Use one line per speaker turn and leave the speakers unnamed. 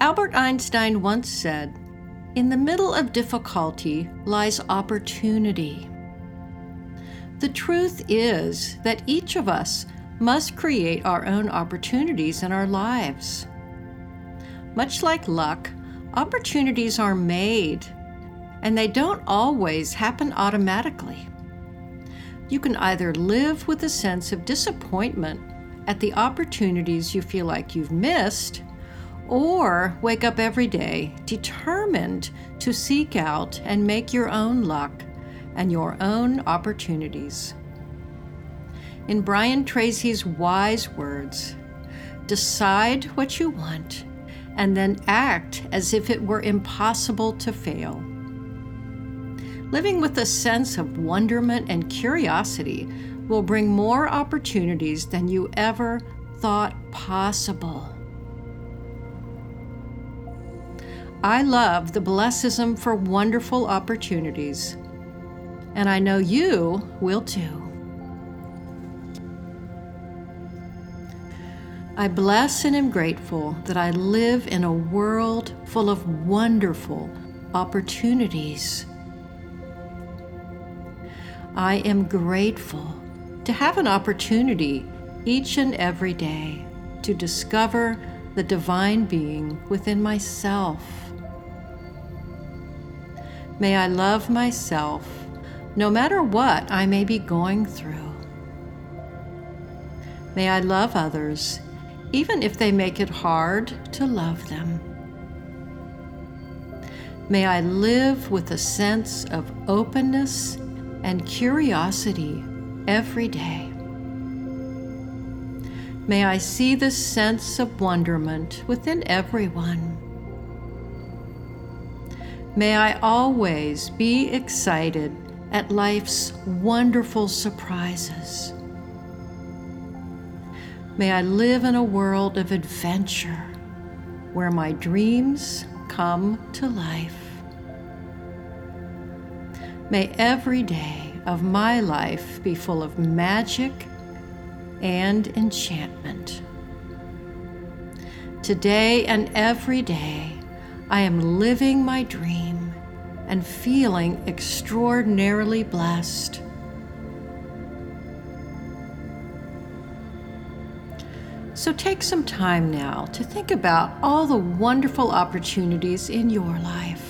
Albert Einstein once said, In the middle of difficulty lies opportunity. The truth is that each of us must create our own opportunities in our lives. Much like luck, opportunities are made, and they don't always happen automatically. You can either live with a sense of disappointment at the opportunities you feel like you've missed, or wake up every day determined to seek out and make your own luck and your own opportunities. In Brian Tracy's wise words, decide what you want and then act as if it were impossible to fail. Living with a sense of wonderment and curiosity will bring more opportunities than you ever thought possible. I love the blessism for wonderful opportunities, and I know you will too. I bless and am grateful that I live in a world full of wonderful opportunities. I am grateful to have an opportunity each and every day to discover the divine being within myself. May I love myself no matter what I may be going through. May I love others even if they make it hard to love them. May I live with a sense of openness and curiosity every day. May I see the sense of wonderment within everyone. May I always be excited at life's wonderful surprises. May I live in a world of adventure where my dreams come to life. May every day of my life be full of magic and enchantment. Today and every day, I am living my dream and feeling extraordinarily blessed. So take some time now to think about all the wonderful opportunities in your life.